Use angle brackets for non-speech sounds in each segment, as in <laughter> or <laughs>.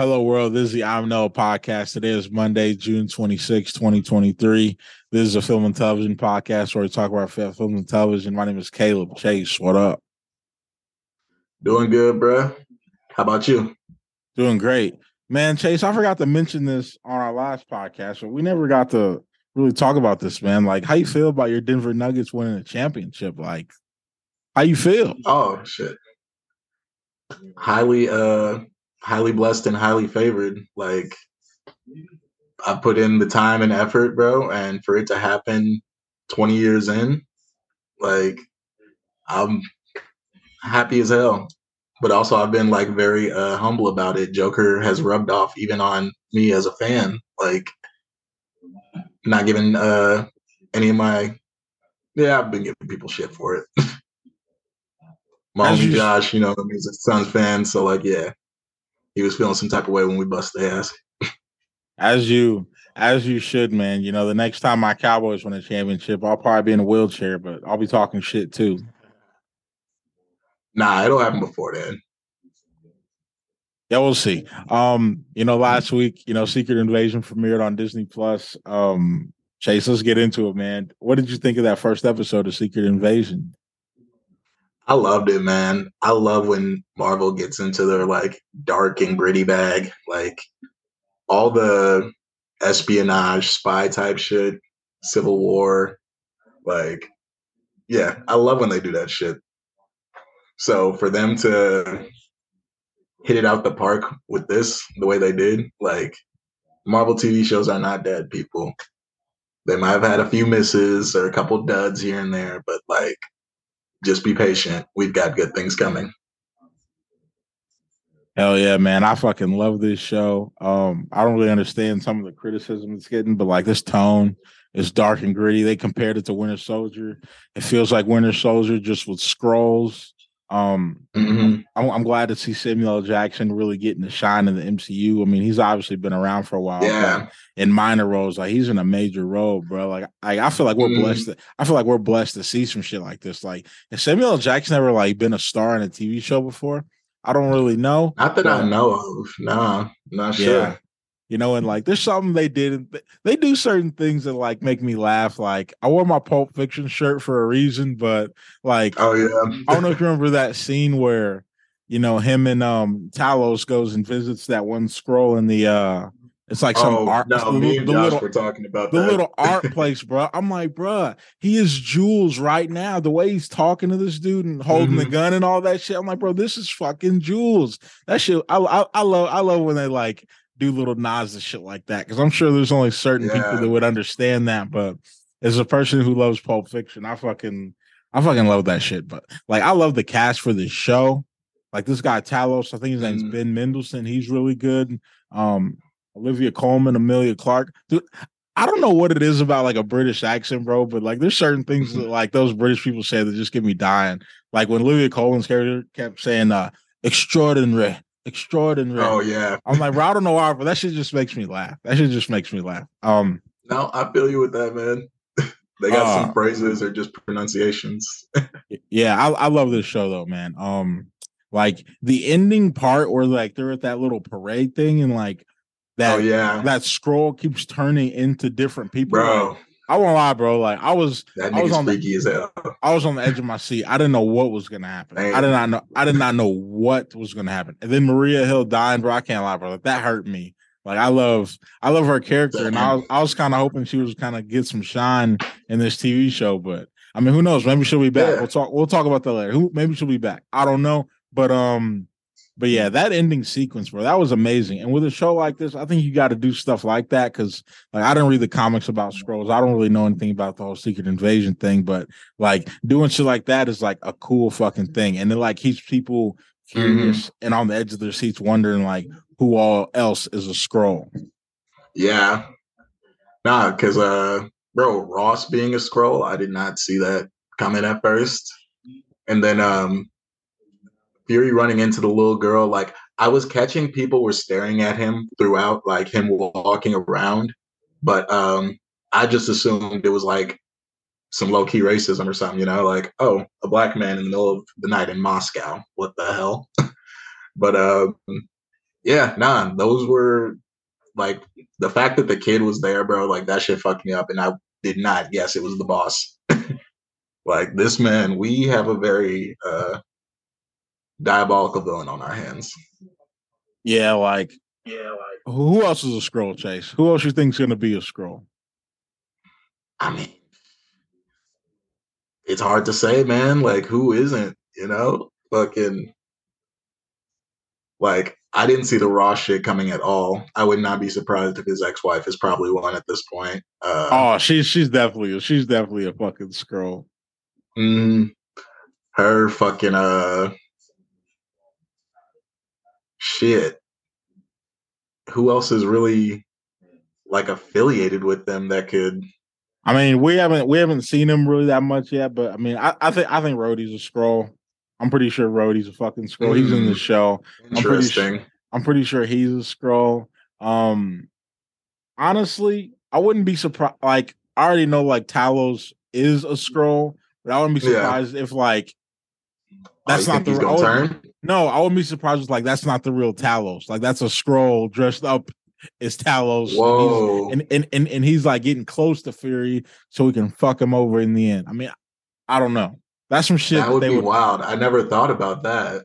Hello, world. This is the I'm No podcast. Today is Monday, June 26, 2023. This is a film and television podcast where we talk about film and television. My name is Caleb Chase. What up? Doing good, bro. How about you? Doing great. Man, Chase, I forgot to mention this on our last podcast, but we never got to really talk about this, man. Like, how you feel about your Denver Nuggets winning a championship? Like, how you feel? Oh, shit. Highly uh highly blessed and highly favored. Like I put in the time and effort, bro, and for it to happen 20 years in, like I'm happy as hell. But also I've been like very uh humble about it. Joker has rubbed off even on me as a fan. Like not giving uh any of my yeah, I've been giving people shit for it. <laughs> my homie Josh, you know, he's a Suns fan, so like yeah he was feeling some type of way when we bust the ass. as you as you should, man. You know, the next time my Cowboys win a championship, I'll probably be in a wheelchair, but I'll be talking shit too. Nah, it'll happen before then. Yeah, we'll see. Um, you know, last week, you know, Secret Invasion premiered on Disney Plus. Um, Chase, let's get into it, man. What did you think of that first episode of Secret Invasion? I loved it, man. I love when Marvel gets into their like dark and gritty bag, like all the espionage, spy type shit, Civil War, like yeah, I love when they do that shit. So for them to hit it out the park with this the way they did, like Marvel TV shows are not dead, people. They might have had a few misses or a couple duds here and there, but like just be patient. We've got good things coming. Hell yeah, man. I fucking love this show. Um, I don't really understand some of the criticism it's getting, but like this tone is dark and gritty. They compared it to Winter Soldier. It feels like Winter Soldier just with Skrulls um, mm-hmm. I'm, I'm, glad to see Samuel Jackson really getting the shine in the MCU. I mean, he's obviously been around for a while. Yeah. In minor roles, like he's in a major role, bro. Like, I, I feel like we're mm-hmm. blessed. To, I feel like we're blessed to see some shit like this. Like, has Samuel Jackson ever like been a star in a TV show before? I don't really know. Not that but, I know of. Nah, not sure. You know, and like there's something they did. They do certain things that like make me laugh. Like I wore my Pulp Fiction shirt for a reason, but like, oh yeah, I don't know if you remember that scene where you know him and um Talos goes and visits that one Skrull in the uh it's like some oh, art. No, the, me and the Josh little, were talking about the that. little art <laughs> place, bro. I'm like, bro, he is Jules right now. The way he's talking to this dude and holding mm-hmm. the gun and all that shit. I'm like, bro, this is fucking Jules. That shit. I, I, I love. I love when they like do little nods and shit like that because I'm sure there's only certain yeah. people that would understand that. But as a person who loves Pulp Fiction, I fucking I fucking love that shit. But like I love the cast for this show. Like this guy Talos, I think his name's mm. Ben Mendelsohn. He's really good. Um, Olivia Colman, Emilia Clarke. Dude, I don't know what it is about like a British accent, bro, but like there's certain things that like those British people say that just get me dying. Like when Olivia Colman's character kept saying uh extraordinary extraordinary. Oh yeah. I'm like, bro, I don't know why, but that shit just makes me laugh. That shit just makes me laugh. Um No, I feel you with that, man. <laughs> they got uh, some phrases or just pronunciations. <laughs> yeah, I, I love this show though, man. Um like the ending part where like they're at that little parade thing and like that oh, yeah. that Skrull keeps turning into different people. Bro. Like, I won't lie, bro. Like I was, that I was on freaky the, as hell. I was on the edge of my seat. I didn't know what was gonna happen. Man. I did not know. I did not know what was gonna happen. And then Maria Hill dying, bro. I can't lie, bro. Like, that hurt me. Like I love, I love her character, and I was, I was kind of hoping she was kind of get some shine in this TV show. But I mean, who knows? Maybe she'll be back. Yeah. We'll talk. We'll talk about that later. Who? Maybe she'll be back. I don't know. But um, but yeah, that ending sequence, bro, that was amazing. And with a show like this, I think you got to do stuff like that because, like, I didn't read the comics about Skrulls. I don't really know anything about the whole Secret Invasion thing, but like doing shit like that is like a cool fucking thing, and it like keeps people curious mm-hmm. and on the edge of their seats, wondering like who all else is a Skrull. Yeah, nah, because uh, bro, Ross being a Skrull, I did not see that coming at first, and then um Fury running into the little girl, like I was catching people were staring at him throughout, like him walking around, but um, I just assumed it was like some low key racism or something, you know, like oh, a black man in the middle of the night in Moscow, what the hell? <laughs> but um, yeah, nah, those were like the fact that the kid was there, bro. Like that shit fucked me up, and I did not guess it was the boss. <laughs> like this man, we have a very uh diabolical villain on our hands. Yeah, like yeah, like who else is a Skrull chase? Who else you think's gonna be a Skrull? I mean, it's hard to say, man. Like who isn't? You know, fucking like I didn't see the raw shit coming at all. I would not be surprised if his ex wife is probably one at this point. Uh, oh, she's she's definitely she's definitely a fucking Skrull. Mm, her fucking uh shit. Who else is really like affiliated with them that could I mean, we haven't we haven't seen him really that much yet, but I mean, I, I think I think Rhodey's a Skrull. I'm pretty sure Rhodey's a fucking Skrull. Mm, he's in the mm. show. Interesting. I'm pretty, sure, I'm pretty sure he's a Skrull. Um, honestly, I wouldn't be surprised. Like, I already know like Talos is a Skrull, but I wouldn't be surprised yeah. if like oh, that's oh, not the real turn. No, I wouldn't be surprised if like that's not the real Talos. Like that's a Skrull dressed up as Talos. Whoa. And, and and and he's like getting close to Fury so we can fuck him over in the end. I mean, I don't know. That's some shit. That would be would, wild. I never thought about that.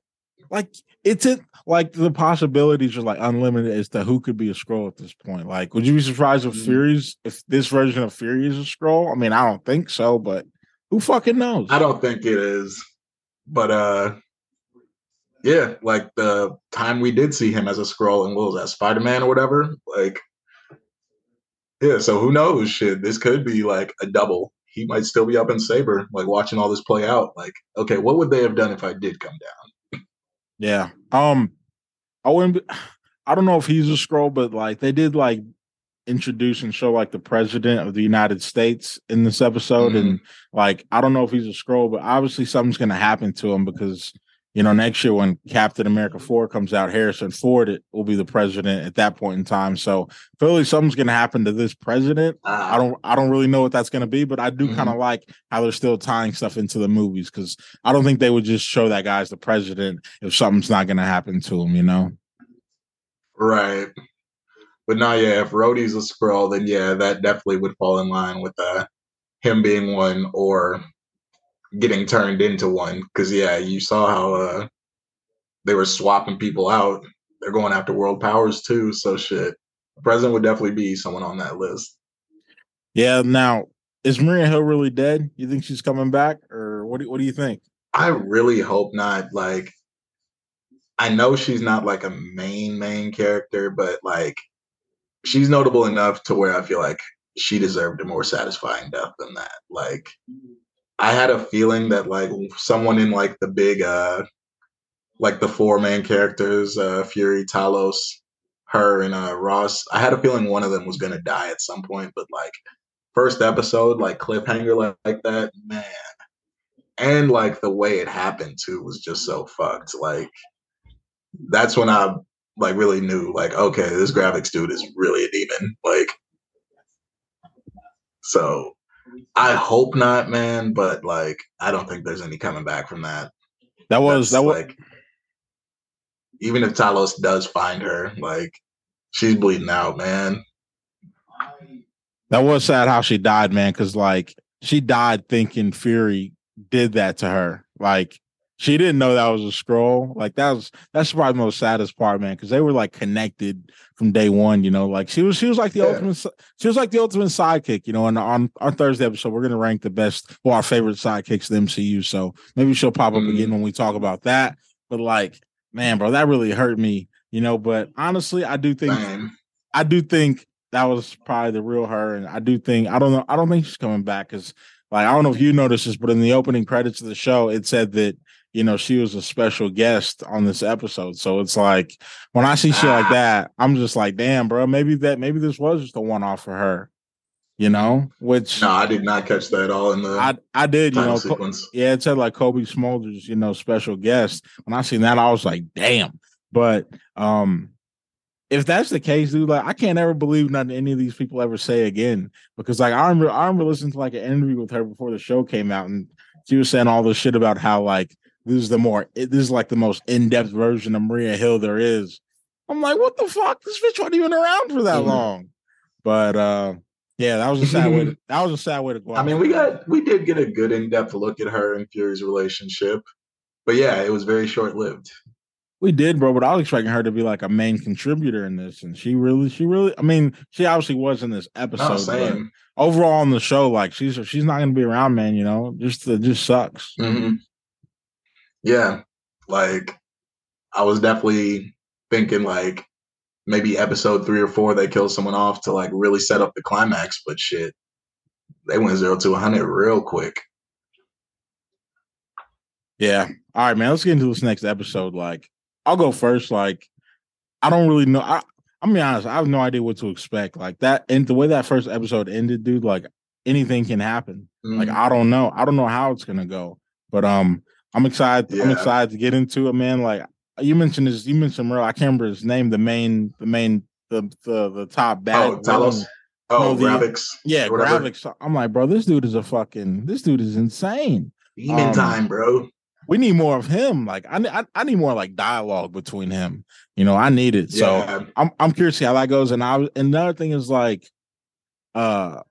Like it's it like the possibilities are like unlimited as to who could be a Skrull at this point. Like, would you be surprised if mm. Fury's if this version of Fury is a Skrull? I mean, I don't think so, but who fucking knows? I don't think it is. But uh yeah, like the time we did see him as a Skrull and what was that, Spider Man or whatever? Like yeah, so who knows? Shit, this could be like a double he might still be up in Saber, like watching all this play out. Like, okay, what would they have done if I did come down? Yeah. Um, I wouldn't. Be, I don't know if he's a Skrull, but like they did like introduce and show like the president of the United States in this episode, mm-hmm. and like I don't know if he's a Skrull, but obviously something's gonna happen to him because you know, next year when Captain America 4 comes out, Harrison Ford it will be the president at that point in time. So clearly something's gonna happen to this president. Uh, I don't I don't really know what that's gonna be, but I do mm-hmm. kind of like how they're still tying stuff into the movies because I don't think they would just show that guy's the president if something's not gonna happen to him, you know. Right. But now, yeah, if Rhodey's a Skrull, then yeah, that definitely would fall in line with uh, him being one or getting turned into one. Because yeah, you saw how uh, they were swapping people out. They're going after world powers too. So shit, the president would definitely be someone on that list. Yeah. Now, is Maria Hill really dead? You think she's coming back, or what? Do, what do you think? I really hope not. Like, I know she's not like a main main character, but like, she's notable enough to where I feel like she deserved a more satisfying death than that. Like, I had a feeling that like someone in like the big uh like the four main characters, uh Fury, Talos, her and uh Ross, I had a feeling one of them was gonna die at some point, but like first episode, like cliffhanger like, like that, man. And like the way it happened too was just so fucked. Like that's when I like really knew like okay, this Gravik dude is really a demon. Like so I hope not, man. But like, I don't think there's any coming back from that. That was That's that was like, even if Talos does find her, like, she's bleeding out, man. That was sad how she died, man. Because like, she died thinking Fury did that to her. Like, she didn't know that was a Skrull. Like that was that's probably the most saddest part, man, because they were like connected from day one. You know, like she was she was like the yeah. ultimate she was like the ultimate sidekick. You know, and on our Thursday episode, we're gonna rank the best or our favorite sidekicks the MCU. So maybe she'll pop up mm. again when we talk about that. But like, man, bro, that really hurt me. You know, but honestly, I do think man. I do think that was probably the real her, and I do think I don't know I don't think she's coming back because like I don't know if you noticed this, but in the opening credits of the show, it said that you know, she was a special guest on this episode. So it's like when I see shit like ah. that, I'm just like, damn, bro, maybe that maybe this was just a one off for her. You know, which no, I did not catch that at all in the I I did, you know, sequence. yeah, it said like Cobie Smulders, you know, special guest. When I seen that, I was like, damn. But um if that's the case, dude, like I can't ever believe nothing any of these people ever say again. Because like I remember I remember listening to like an interview with her before the show came out and she was saying all this shit about how like this is the more this is like the most in-depth version of Maria Hill there is. I'm like, what the fuck? This bitch wasn't even around for that mm-hmm. long. But uh, yeah, that was a sad way. To, <laughs> that was a sad way to go. I mean, we got we did get a good in depth look at her and Fury's relationship, but yeah, it was very short lived. We did, bro, but I was expecting her to be like a main contributor in this, and she really, she really, I mean, she obviously was in this episode. No, overall on the show, like she's she's not going to be around, man. You know, just it just sucks. Mm-hmm. Yeah, like I was definitely thinking like maybe episode three or four they kill someone off to like really set up the climax, but shit, they went zero to 100 real quick. Yeah. All right, man. Let's get into this next episode. Like, I'll go first. Like, I don't really know. I I'm be honest, I have no idea what to expect. Like that and the way that first episode ended, dude, like anything can happen. Mm-hmm. Like I don't know. I don't know how it's gonna go. But um I'm excited. Yeah. I'm excited to get into it, man. Like you mentioned this, you mentioned Merle, I can't remember his name, the main, the main, the the, the top bad. Oh, Talos. Oh, no, Gravik. Yeah, Gravik. I'm like, bro, this dude is a fucking, this dude is insane. Demon um, time, bro we need more of him. Like I, I, I, need more like dialogue between him. You know, I need it. So. I'm I'm curious to see how that goes. And I another thing is like uh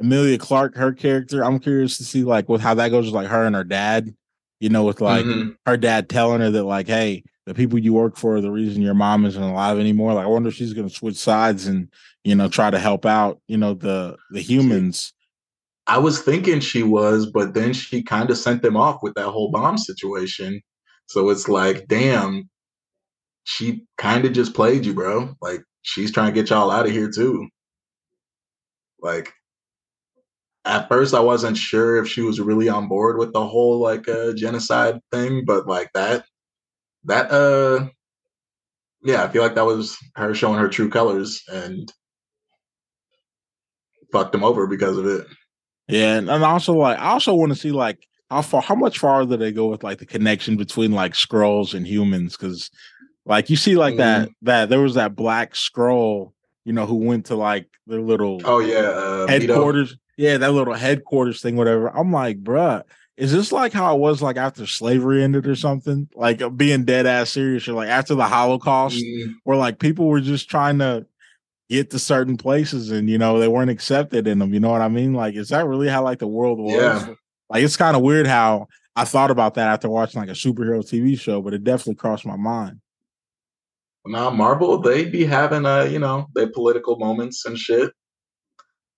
Emilia Clarke, her character. I'm curious to see like with how that goes with like her and her dad. You know, with like mm-hmm. her dad telling her that like, hey, the people you work for are the reason your mom isn't alive anymore. Like I wonder if she's gonna switch sides and you know try to help out, you know, the the humans I was thinking she was, but then she kind of sent them off with that whole bomb situation. So it's like, damn, she kind of just played you, bro. Like she's trying to get y'all out of here too. Like at first I wasn't sure if she was really on board with the whole like uh genocide thing, but like that that uh yeah, I feel like that was her showing her true colors and fucked them over because of it. Yeah, and, and also like I also want to see like how far how much farther they go with like the connection between like Skrulls and humans because like you see like mm-hmm. that that there was that black Skrull you know who went to like their little oh yeah uh, headquarters. Yeah that little headquarters thing whatever I'm like bruh is this like how it was like after slavery ended or something like being dead ass serious or like after the Holocaust mm-hmm. where like people were just trying to get to certain places and you know they weren't accepted in them. You know what I mean? Like, is that really how like the world was? Yeah. Like, it's kind of weird how I thought about that after watching like a superhero TV show, but it definitely crossed my mind. Now Marvel, they be having a you know, their political moments and shit.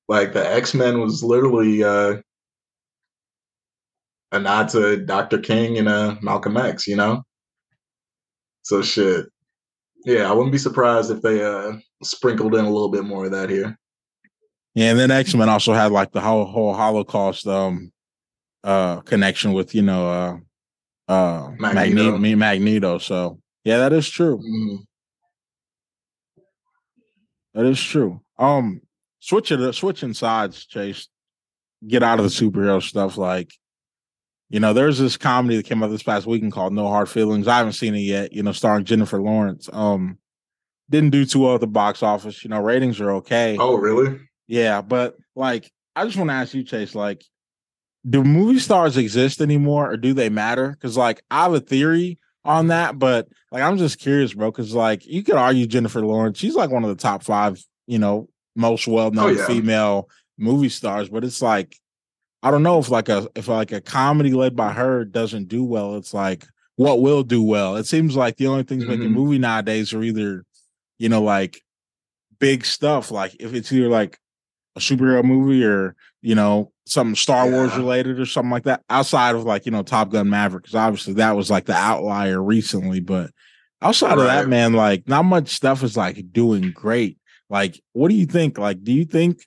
Like the X Men was literally uh a nod to Dr. King and uh Malcolm X, you know. So shit. Yeah, I wouldn't be surprised if they uh sprinkled in a little bit more of that here. Yeah, and then X Men also had like the whole whole Holocaust um uh connection with you know uh uh Magneto. Magneto, Magneto. So yeah, that is true. Mm-hmm. That is true. Um, switch it, switching sides, Chase. Get out of the superhero stuff. Like, you know, there's this comedy that came out this past weekend called No Hard Feelings. I haven't seen it yet. You know, starring Jennifer Lawrence. Um, didn't do too well at the box office. You know, ratings are okay. Oh, really? Yeah, but like, I just want to ask you, Chase, like, do movie stars exist anymore, or do they matter? Because like, I have a theory on that, but like, I'm just curious, bro. Because like, you could argue Jennifer Lawrence, she's like one of the top five, you know, most well-known oh, yeah. female movie stars, but it's like, I don't know if like a if like a comedy led by her doesn't do well, it's like what will do well. It seems like the only things mm-hmm. making movie nowadays are either you know, like big stuff. Like if it's either like a superhero movie or you know something Star yeah. Wars related or something like that. Outside of like you know Top Gun Maverick, because obviously that was like the outlier recently. But outside right. of that, man, like not much stuff is like doing great. Like, what do you think? Like, do you think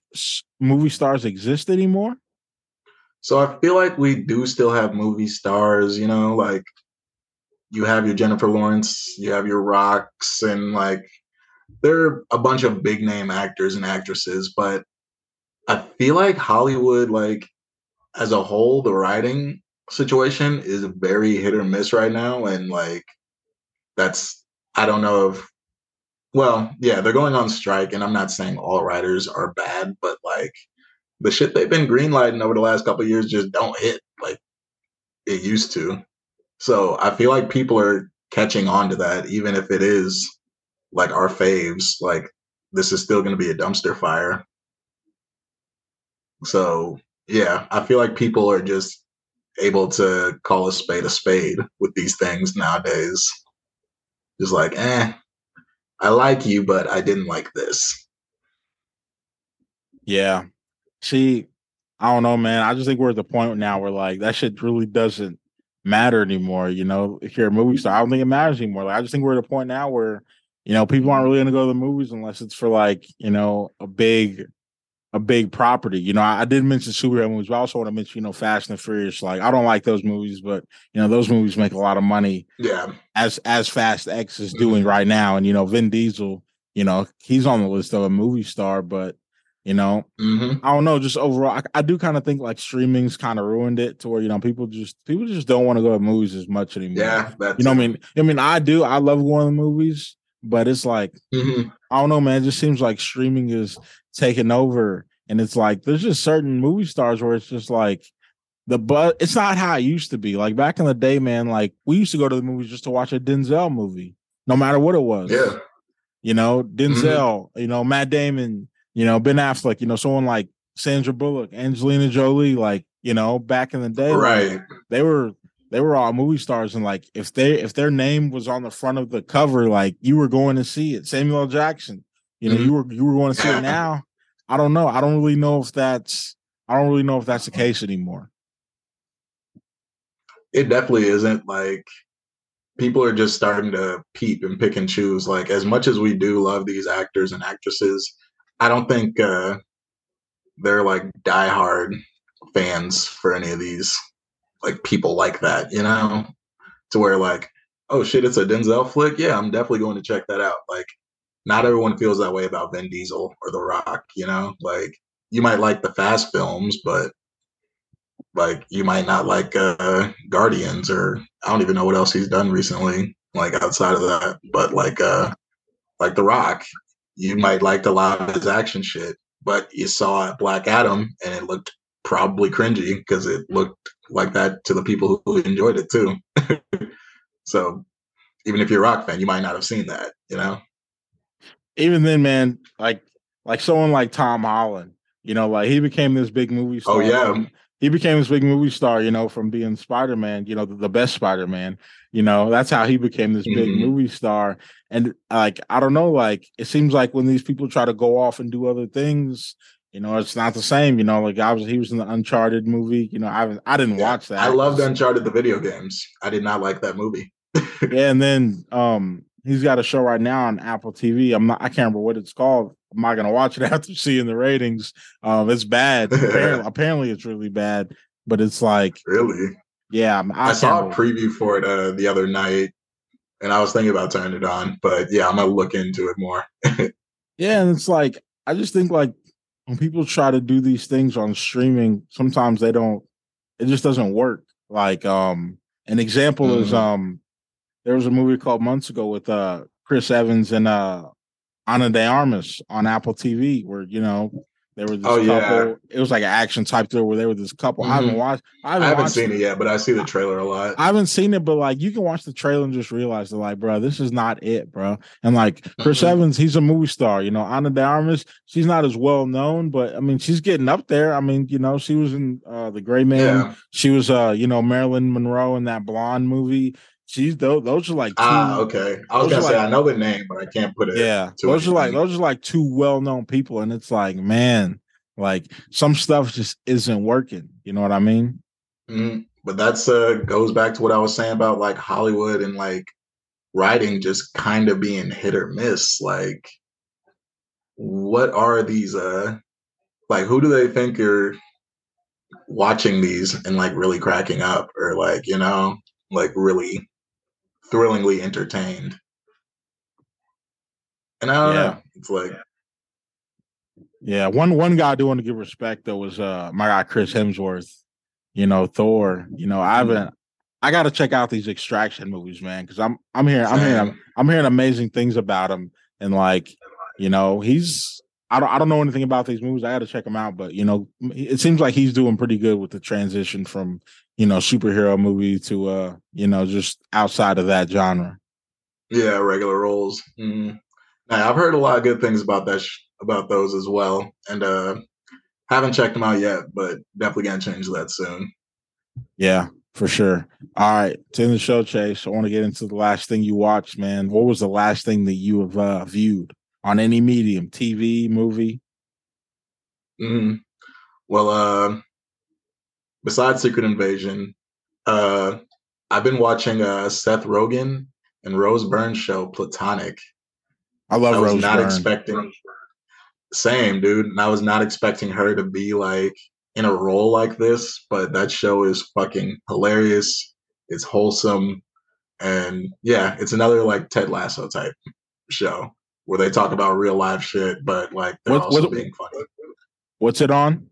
movie stars exist anymore? So I feel like we do still have movie stars. You know, like you have your Jennifer Lawrence, you have your Rocks, and like they're a bunch of big name actors and actresses, but I feel like Hollywood, like as a whole, the writing situation is very hit or miss right now. And like that's I don't know if well, yeah, they're going on strike, and I'm not saying all writers are bad, but like the shit they've been greenlighting over the last couple years just don't hit like it used to. So I feel like people are catching on to that, even if it is like our faves, like this is still going to be a dumpster fire. So yeah, I feel like people are just able to call a spade a spade with these things nowadays. Just like, eh, I like you, but I didn't like this. Yeah. See, I don't know, man. I just think we're at the point now where like that shit really doesn't matter anymore. You know, if you're a movie star, I don't think it matters anymore. Like I just think we're at a point now where, you know, people aren't really gonna go to the movies unless it's for like, you know, a big a big property. You know, I, I did mention superhero movies, but I also want to mention, you know, Fast and Furious. Like, I don't like those movies, but you know, those movies make a lot of money. Yeah. As as Fast X is doing mm-hmm. right now, and you know, Vin Diesel, you know, he's on the list of a movie star, but you know, mm-hmm. I don't know. Just overall, I, I do kind of think like streaming's kind of ruined it to where you know people just people just don't want to go to movies as much anymore. Yeah, you know, what I mean, I mean, I do. I love going to movies, but it's like mm-hmm. I don't know, man. It just seems like streaming is taking over and it's like there's just certain movie stars where it's just like the but it's not how it used to be. Like back in the day, man, like we used to go to the movies just to watch a Denzel movie, no matter what it was. Yeah. You know, Denzel, mm-hmm. you know, Matt Damon, you know, Ben Affleck, you know, someone like Sandra Bullock, Angelina Jolie, like, you know, back in the day, right. Like, they were they were all movie stars and like if they if their name was on the front of the cover, like you were going to see it. Samuel Jackson, you know, mm-hmm. you were you were going to see it <laughs> now. I don't know. I don't really know if that's I don't really know if that's the case anymore. It definitely isn't like people are just starting to peep and pick and choose. Like as much as we do love these actors and actresses, I don't think uh they're like diehard fans for any of these like people like that, you know? To where like, oh shit, it's a Denzel flick. Yeah, I'm definitely going to check that out. Like not everyone feels that way about Vin Diesel or The Rock, you know? Like you might like the fast films, but like you might not like uh Guardians or I don't even know what else he's done recently, like outside of that. But like uh like The Rock, you might like a lot of his action shit, but you saw Black Adam and it looked probably cringy because it looked like that to the people who enjoyed it too. <laughs> so even if you're a rock fan, you might not have seen that, you know? Even then, man, like like someone like Tom Holland, you know, like he became this big movie oh, star. Oh yeah. he became this big movie star, you know, from being Spider Man, you know, the, the best Spider Man. You know, that's how he became this big mm-hmm. movie star. And like, I don't know, like it seems like when these people try to go off and do other things, you know, it's not the same. You know, like I was, he was in the Uncharted movie. You know, I I didn't yeah, watch that. I loved Uncharted the video games. I did not like that movie. yeah, and then um he's got a show right now on Apple TV. I'm not I can't remember what it's called. I'm not gonna watch it <laughs> after seeing the ratings. Um, it's bad. <laughs> apparently, apparently, it's really bad. But it's like really, yeah. I, I saw a preview for it uh, the other night, and I was thinking about turning it on. But yeah, I'm gonna look into it more. <laughs> yeah, and it's like I just think like when people try to do these things on streaming, sometimes they don't. It just doesn't work. Like um, an example mm-hmm. is um there was a movie called months ago with uh Chris Evans and uh Ana de Armas on Apple TV where you know there was this oh, couple. Yeah. It was like an action type there where there was this couple. Mm-hmm. I haven't mm-hmm. watched. I haven't, I haven't seen it. it. yet, but I see the trailer a lot. I haven't seen it, but like you can watch the trailer and just realize that, like, bro, this is not it, bro. And like Chris mm-hmm. Evans, he's a movie star. You know, Ana de Armas, she's not as well known, but I mean, she's getting up there. I mean, you know, she was in uh The Gray Man. Yeah. She was, uh, you know, Marilyn Monroe in that blonde movie. She's those. Those are like two, ah okay. I was gonna say like, I know the name, but I can't put it. Yeah, those are like those are like two well known people, and it's like man, like some stuff just isn't working. You know what I mean? Mm-hmm. But that's uh goes back to what I was saying about like Hollywood and like writing just kind of being hit or miss. Like, what are these? uh Like, who do they think are watching these and like really cracking up, or like you know, like really thrillingly entertained. And I don't yeah. know. It's like Yeah, one one guy I do want to give respect though was uh my guy Chris Hemsworth. You know, Thor. You know, I mm-hmm. haven't I gotta check out these extraction movies, man, because I'm I'm hearing I'm hearing I'm hearing amazing things about him. And like, you know, he's I don't I don't know anything about these movies. I got to check them out, but you know, it seems like he's doing pretty good with the transition from you know superhero movie to uh you know just outside of that genre. Yeah, regular roles. Mm-hmm. Now, I've heard a lot of good things about that sh- about those as well, and uh haven't checked them out yet, but definitely gonna change that soon. Yeah, for sure. All right, to end the show, Chase. I want to get into the last thing you watched, man. What was the last thing that you have uh, viewed on any medium, TV, movie? hmm Well, uh, besides Secret Invasion, uh, I've been watching uh, Seth Rogen and Rose Byrne's show Platonic. I love I was Rose not Byrne. expecting same dude, and I was not expecting her to be like in a role like this, but that show is fucking hilarious. It's wholesome, and yeah, it's another like Ted Lasso type show where they talk about real life shit, but like they're What- also what- being funny. What's it on?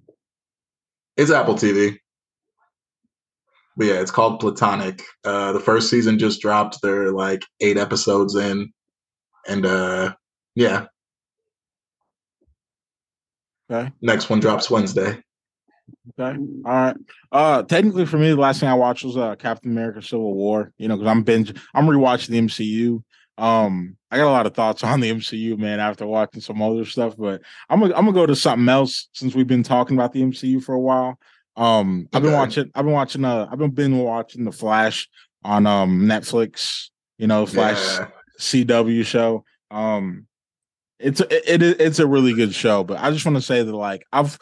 It's Apple TV. But yeah, it's called Platonic. Uh the first season just dropped. They're like eight episodes in. And uh yeah, Okay. next one drops Wednesday. Okay. All right. Uh technically for me, the last thing I watched was uh Captain America Civil War, you know, because I'm binge I'm rewatching the MCU. Um, I got a lot of thoughts <laughs> on the MCU, man, after watching some other stuff, but I'm gonna I'm gonna go to something else since we've been talking about the MCU for a while. Um, I've been Okay. watching I've been watching uh I've been been watching the Flash on um Netflix, you know, Flash Yeah. CW show. Um, it's a, it, it it's a really good show, but I just want to say that like I've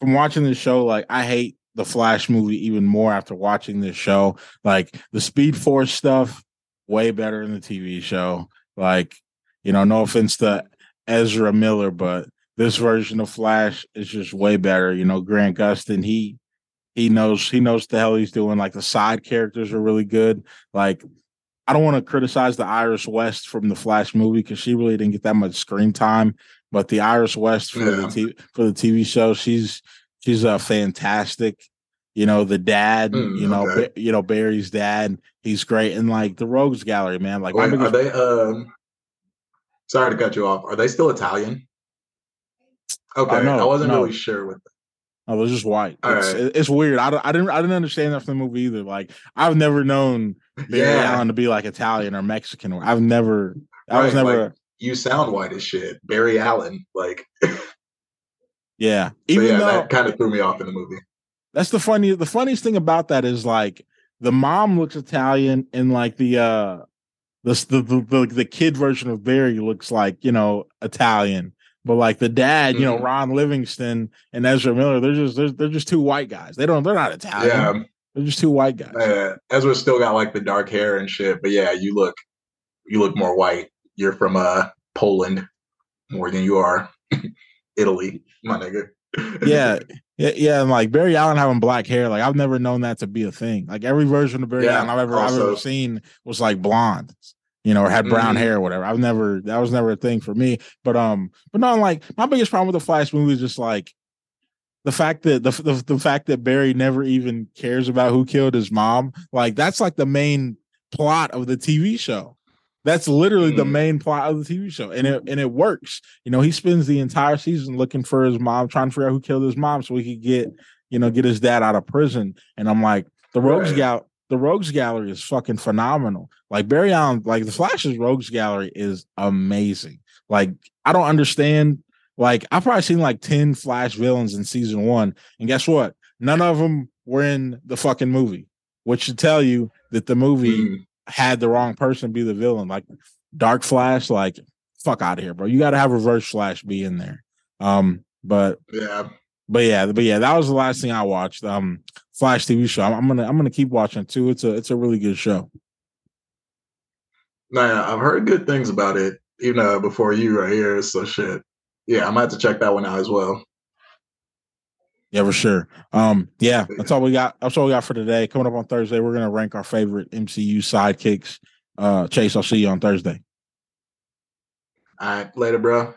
from watching this show, like I hate the Flash movie even more after watching this show. Like the Speed Force stuff, way better in the TV show. Like you know, no offense to Ezra Miller, but this version of Flash is just way better. You know, Grant Gustin, he he knows he knows the hell he's doing. Like the side characters are really good. Like I don't want to criticize the Iris West from the Flash movie because she really didn't get that much screen time. But the Iris West for the t- for the TV show, she's she's a fantastic. You know the dad, Mm, you know, okay. Ba- you know Barry's dad. He's great, and like the Rogues Gallery, man. Like Wait, are they um sorry to cut you off. Are they still Italian? Okay, no, I wasn't no. really sure with Oh, they're just white. All It's, right. it- it's weird. I, I didn't I didn't understand that from the movie either. Like I've never known <laughs> Barry Yeah, Allen to be like Italian or Mexican. Or I've never. I was never. like- you sound white as shit. Barry Allen. Like yeah. <laughs> so Even yeah, though that kind of threw me off in the movie. That's the funny. The funniest thing about that is like the mom looks Italian, and like the uh the the the, the, kid version of Barry looks like you know Italian. But like the dad, you know, Mhm. Ron Livingston and Ezra Miller, they're just they're, they're just two white guys. They don't they're not Italian. Yeah, They're just two white guys. uh, Ezra still got like the dark hair and shit, but yeah, you look you look more white. You're from uh Poland more than you are <laughs> Italy, my nigga. Yeah, yeah, yeah. And like Barry Allen having black hair, like I've never known that to be a thing. Like every version of Barry Yeah, Allen I've ever I've ever seen was like blonde, you know, or had brown Mhm. hair or whatever. I've never that was never a thing for me. But um, but no, like my biggest problem with the Flash movie is just like the fact that the, the the fact that Barry never even cares about who killed his mom. Like that's like the main plot of the TV show. That's literally the Mhm. main plot of the TV show, and it and it works. You know, he spends the entire season looking for his mom, trying to figure out who killed his mom, so he could get you know get his dad out of prison. And I'm like, the Rogues Right. Gal, the Rogues Gallery is fucking phenomenal. Like Barry Allen, like the Flash's Rogues Gallery is amazing. Like I don't understand. Like I've probably seen like ten Flash villains in season one, and guess what? None of them were in the fucking movie, which should tell you that the movie Mm, had the wrong person be the villain. Like Dark Flash, like fuck out of here, bro. You got to have Reverse Flash be in there. Um, but yeah. but yeah, but yeah, that was the last thing I watched. Um, Flash TV show. I'm, I'm gonna I'm gonna keep watching too. It's a it's a really good show. No, yeah, I've heard good things about it, even uh, before you right here. So shit. Yeah, I'm gonna have to check that one out as well. Yeah, for sure. Um, yeah, that's all we got. That's all we got for today. Coming up on Thursday, we're gonna rank our favorite MCU sidekicks. Uh, Chase, I'll see you on Thursday. All right, later, bro.